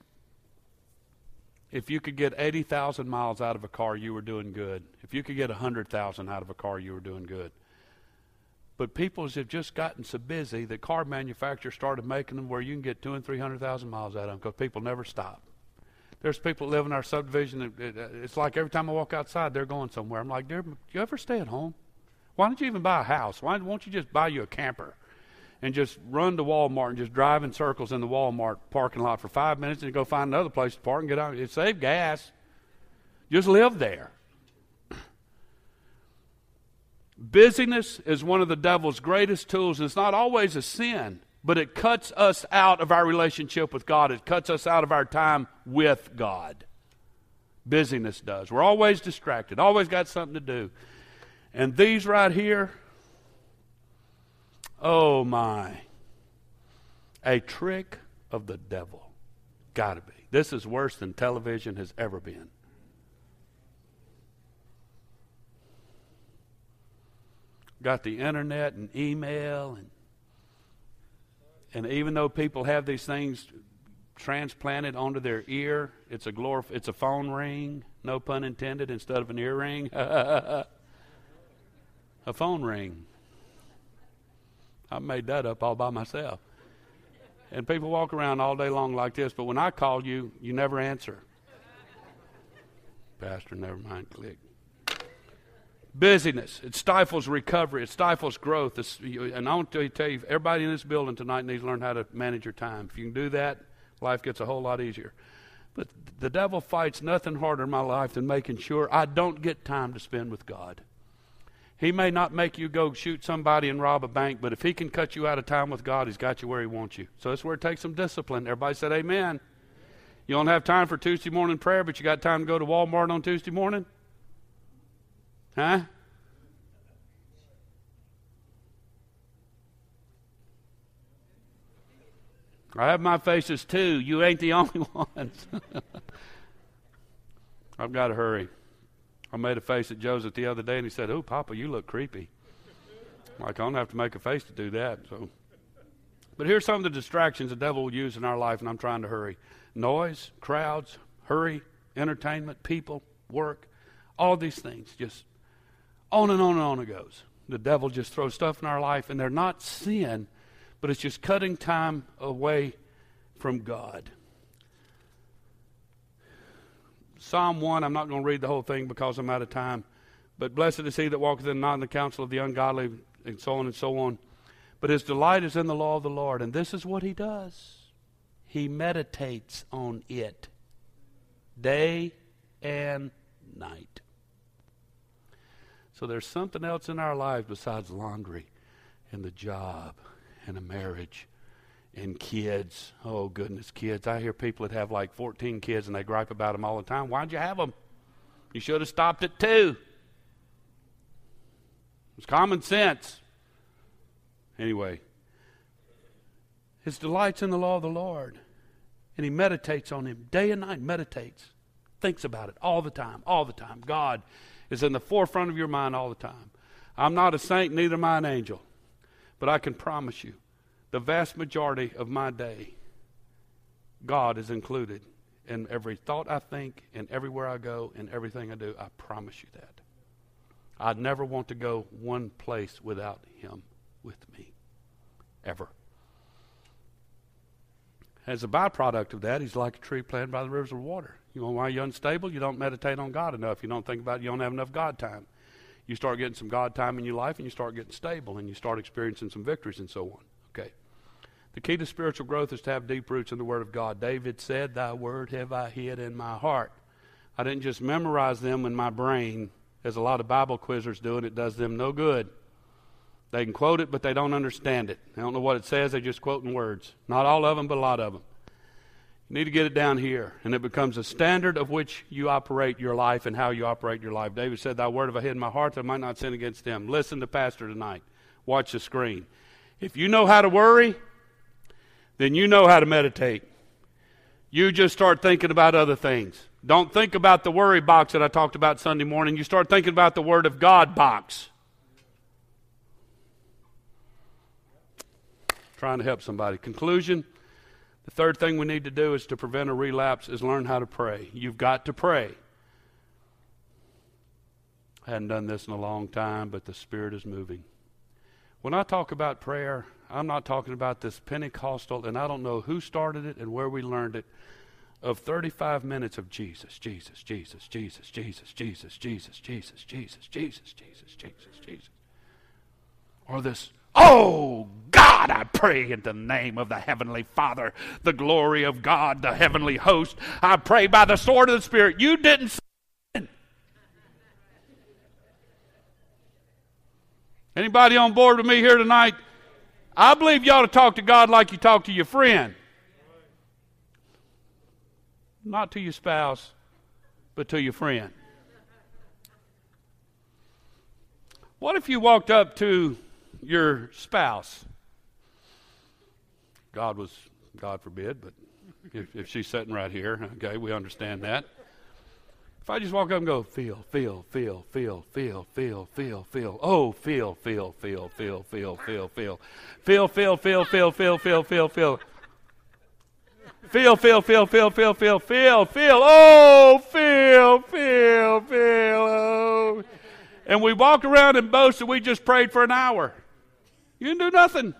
if you could get 80,000 miles out of a car, you were doing good. If you could get 100,000 out of a car, you were doing good. But people have just gotten so busy that car manufacturers started making them where you can get two and three hundred thousand miles out of them because people never stop. There's people that live in our subdivision. it's like every time I walk outside, they're going somewhere. I'm like, do you ever stay at home? Why don't you even buy a house? Why won't you just buy you a camper and just run to Walmart and just drive in circles in the Walmart parking lot for five minutes and go find another place to park and get out. It save gas. Just live there. Busyness is one of the devil's greatest tools, and it's not always a sin, but it cuts us out of our relationship with God. It cuts us out of our time with God. Busyness does. We're always distracted, always got something to do. And these right here, oh my, a trick of the devil. Gotta be. This is worse than television has ever been. got the internet and email and and even though people have these things transplanted onto their ear, it's a glorif- it's a phone ring, no pun intended, instead of an earring. a phone ring. I made that up all by myself. And people walk around all day long like this, but when I call you, you never answer. Pastor, never mind, click. Busyness. It stifles recovery. It stifles growth. It's, and I want to tell you, everybody in this building tonight needs to learn how to manage your time. If you can do that, life gets a whole lot easier. But the devil fights nothing harder in my life than making sure I don't get time to spend with God. He may not make you go shoot somebody and rob a bank, but if he can cut you out of time with God, he's got you where he wants you. So that's where it takes some discipline. Everybody said amen. You don't have time for Tuesday morning prayer, but you got time to go to Walmart on Tuesday morning? Huh? I have my faces too. You ain't the only ones. I've got to hurry. I made a face at Joseph the other day, and he said, "Oh, Papa, you look creepy." like I don't have to make a face to do that. So, but here's some of the distractions the devil will use in our life, and I'm trying to hurry: noise, crowds, hurry, entertainment, people, work, all these things. Just on and on and on it goes. The devil just throws stuff in our life, and they're not sin, but it's just cutting time away from God. Psalm 1, I'm not going to read the whole thing because I'm out of time. But blessed is he that walketh in not in the counsel of the ungodly, and so on and so on. But his delight is in the law of the Lord. And this is what he does he meditates on it day and night. So there's something else in our lives besides laundry and the job and a marriage and kids. Oh, goodness, kids. I hear people that have like 14 kids and they gripe about them all the time. Why'd you have them? You should have stopped at two. It's common sense. Anyway, his delight's in the law of the Lord. And he meditates on him day and night, meditates, thinks about it all the time, all the time. God is in the forefront of your mind all the time. I'm not a saint, neither am I an angel. But I can promise you, the vast majority of my day, God is included in every thought I think, and everywhere I go, and everything I do. I promise you that. I'd never want to go one place without Him with me, ever. As a byproduct of that, He's like a tree planted by the rivers of water. You know why you're unstable? You don't meditate on God enough. You don't think about it. You don't have enough God time. You start getting some God time in your life, and you start getting stable, and you start experiencing some victories and so on. Okay. The key to spiritual growth is to have deep roots in the Word of God. David said, Thy word have I hid in my heart. I didn't just memorize them in my brain, as a lot of Bible quizzers do, and it does them no good. They can quote it, but they don't understand it. They don't know what it says, they're just quoting words. Not all of them, but a lot of them. You need to get it down here, and it becomes a standard of which you operate your life and how you operate your life. David said, Thy word have I hid in my heart that I might not sin against them. Listen to Pastor tonight. Watch the screen. If you know how to worry, then you know how to meditate. You just start thinking about other things. Don't think about the worry box that I talked about Sunday morning. You start thinking about the Word of God box. Trying to help somebody. Conclusion. The third thing we need to do is to prevent a relapse is learn how to pray. You've got to pray. I hadn't done this in a long time, but the Spirit is moving. When I talk about prayer, I'm not talking about this Pentecostal, and I don't know who started it and where we learned it, of 35 minutes of Jesus, Jesus, Jesus, Jesus, Jesus, Jesus, Jesus, Jesus, Jesus, Jesus, Jesus, Jesus, Jesus. Or this, oh God! I pray in the name of the Heavenly Father, the glory of God, the heavenly host. I pray by the sword of the Spirit. You didn't. Anybody on board with me here tonight? I believe you ought to talk to God like you talk to your friend. Not to your spouse, but to your friend. What if you walked up to your spouse? God was, God forbid, but if, if she's sitting right here, okay, we understand that. If I just walk up and go, feel, feel, feel, feel, feel, feel, feel, feel, oh, feel, feel, feel, feel, feel, feel, feel, feel, feel, feel, feel, feel, feel, feel, feel. Feel, feel, feel, feel, feel, feel, feel, feel, oh, feel, feel, feel, oh and we walk around and boast that we just prayed for an hour. You didn't do nothing.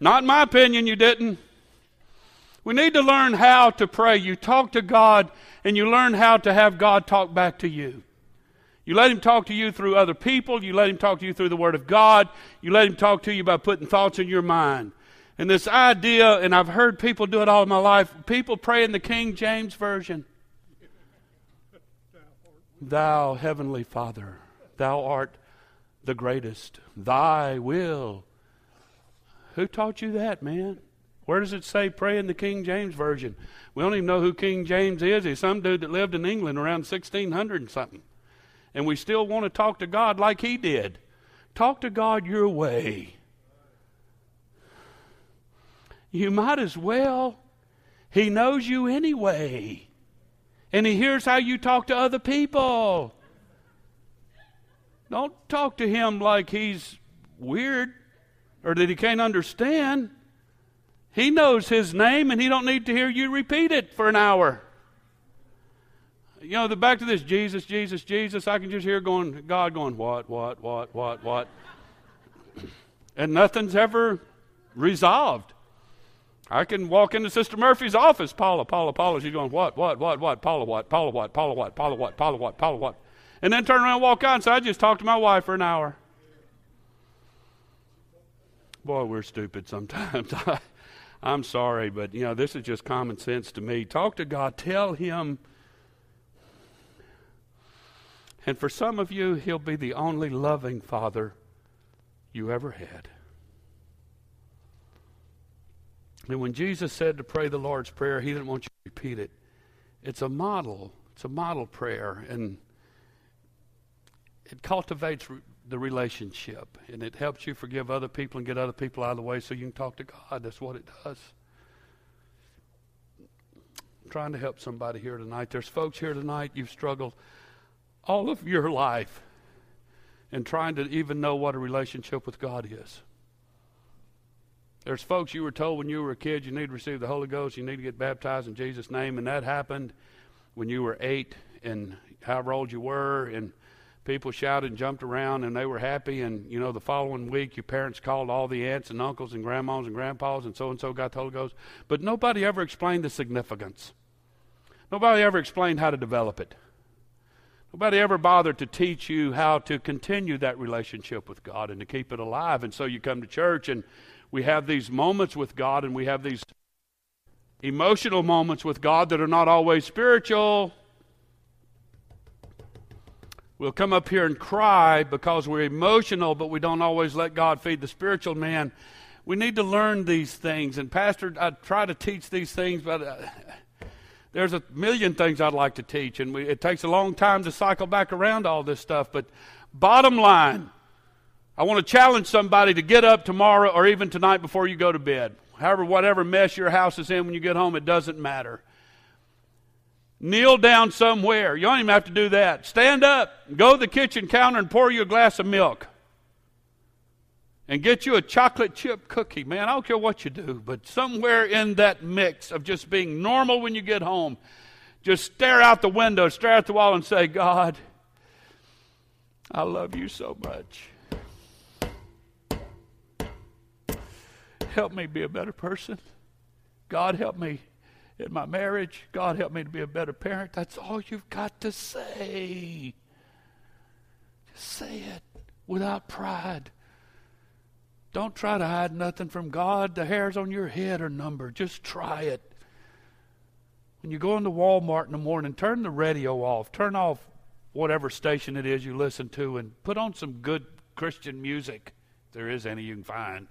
Not in my opinion, you didn't. We need to learn how to pray. You talk to God and you learn how to have God talk back to you. You let Him talk to you through other people. You let Him talk to you through the Word of God. You let Him talk to you by putting thoughts in your mind. And this idea, and I've heard people do it all my life, people pray in the King James Version. Thou, Heavenly Father, Thou art the greatest. Thy will. Who taught you that, man? Where does it say pray in the King James Version? We don't even know who King James is. He's some dude that lived in England around 1600 and something. And we still want to talk to God like he did. Talk to God your way. You might as well. He knows you anyway and he hears how you talk to other people. Don't talk to him like he's weird or that he can't understand. He knows his name and he don't need to hear you repeat it for an hour. You know, the back to this Jesus, Jesus, Jesus, I can just hear going God going what, what, what, what, what. and nothing's ever resolved. I can walk into Sister Murphy's office, Paula, Paula, Paula. She's going, what, what, what, what, Paula, what, Paula, what, Paula, what, Paula, what, Paula, what, Paula, what. And then turn around and walk out say, I just talked to my wife for an hour. Boy, we're stupid sometimes. I'm sorry, but you know, this is just common sense to me. Talk to God, tell Him. And for some of you, He'll be the only loving Father you ever had. And when Jesus said to pray the Lord's Prayer, he didn't want you to repeat it. It's a model. It's a model prayer, and it cultivates the relationship, and it helps you forgive other people and get other people out of the way so you can talk to God. That's what it does. I'm trying to help somebody here tonight. There's folks here tonight, you've struggled all of your life in trying to even know what a relationship with God is. There's folks you were told when you were a kid you need to receive the Holy Ghost, you need to get baptized in Jesus' name, and that happened when you were eight and however old you were, and people shouted and jumped around and they were happy. And you know, the following week, your parents called all the aunts and uncles and grandmas and grandpas, and so and so got the Holy Ghost. But nobody ever explained the significance. Nobody ever explained how to develop it. Nobody ever bothered to teach you how to continue that relationship with God and to keep it alive. And so you come to church and we have these moments with God and we have these emotional moments with God that are not always spiritual. We'll come up here and cry because we're emotional, but we don't always let God feed the spiritual man. We need to learn these things. And, Pastor, I try to teach these things, but uh, there's a million things I'd like to teach, and we, it takes a long time to cycle back around all this stuff. But, bottom line, I want to challenge somebody to get up tomorrow or even tonight before you go to bed. However, whatever mess your house is in when you get home, it doesn't matter. Kneel down somewhere. You don't even have to do that. Stand up, go to the kitchen counter and pour you a glass of milk. And get you a chocolate chip cookie. Man, I don't care what you do, but somewhere in that mix of just being normal when you get home, just stare out the window, stare at the wall, and say, God, I love you so much. help me be a better person. God, help me in my marriage. God, help me to be a better parent. That's all you've got to say. Just say it without pride. Don't try to hide nothing from God. The hairs on your head are numbered. Just try it. When you go into Walmart in the morning, turn the radio off. Turn off whatever station it is you listen to and put on some good Christian music. If there is any you can find.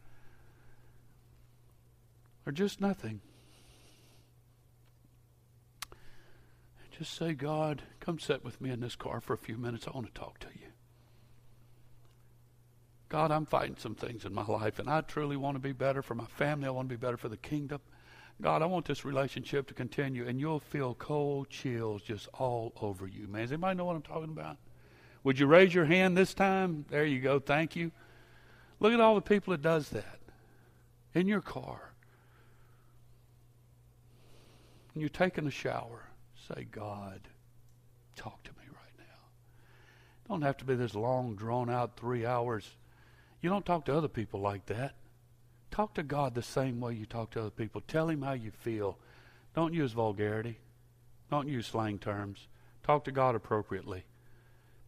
Or just nothing. Just say, God, come sit with me in this car for a few minutes. I want to talk to you. God, I'm fighting some things in my life, and I truly want to be better for my family. I want to be better for the kingdom. God, I want this relationship to continue, and you'll feel cold chills just all over you, man. Does anybody know what I'm talking about? Would you raise your hand this time? There you go. Thank you. Look at all the people that does that in your car. When you're taking a shower, say, God, talk to me right now. Don't have to be this long, drawn out three hours you don't talk to other people like that. Talk to God the same way you talk to other people. Tell Him how you feel. Don't use vulgarity. Don't use slang terms. Talk to God appropriately.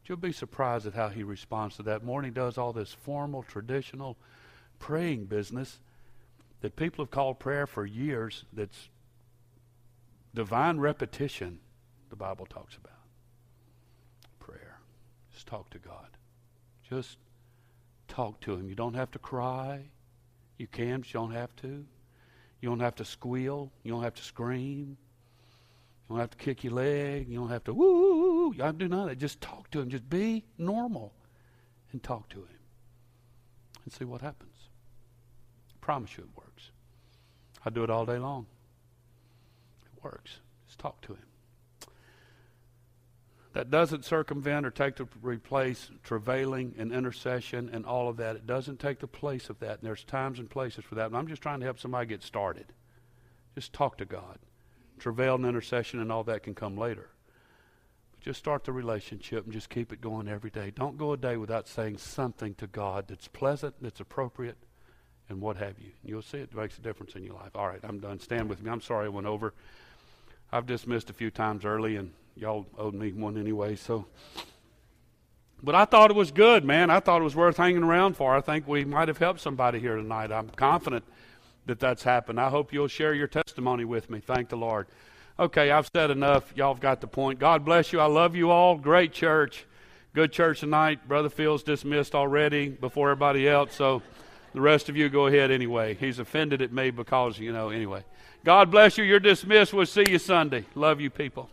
But You'll be surprised at how He responds to that. Morning does all this formal, traditional praying business that people have called prayer for years that's divine repetition, the Bible talks about. Prayer. Just talk to God. Just Talk to him. You don't have to cry. You can, but you don't have to. You don't have to squeal. You don't have to scream. You don't have to kick your leg. You don't have to woo. You don't do none of that. Just talk to him. Just be normal and talk to him and see what happens. I promise you it works. I do it all day long. Works. Just talk to him that doesn't circumvent or take to replace travailing and intercession and all of that. It doesn't take the place of that. And there's times and places for that. And I'm just trying to help somebody get started. Just talk to God. Travail and intercession and all that can come later. But just start the relationship and just keep it going every day. Don't go a day without saying something to God that's pleasant, that's appropriate, and what have you. You'll see it makes a difference in your life. All right, I'm done. Stand with me. I'm sorry I went over. I've dismissed a few times early and y'all owed me one anyway, so. But I thought it was good, man. I thought it was worth hanging around for. I think we might have helped somebody here tonight. I'm confident that that's happened. I hope you'll share your testimony with me. Thank the Lord. Okay, I've said enough. Y'all have got the point. God bless you. I love you all. Great church. Good church tonight. Brother Phil's dismissed already before everybody else, so the rest of you go ahead anyway. He's offended at me because, you know, anyway. God bless you. You're dismissed. We'll see you Sunday. Love you, people.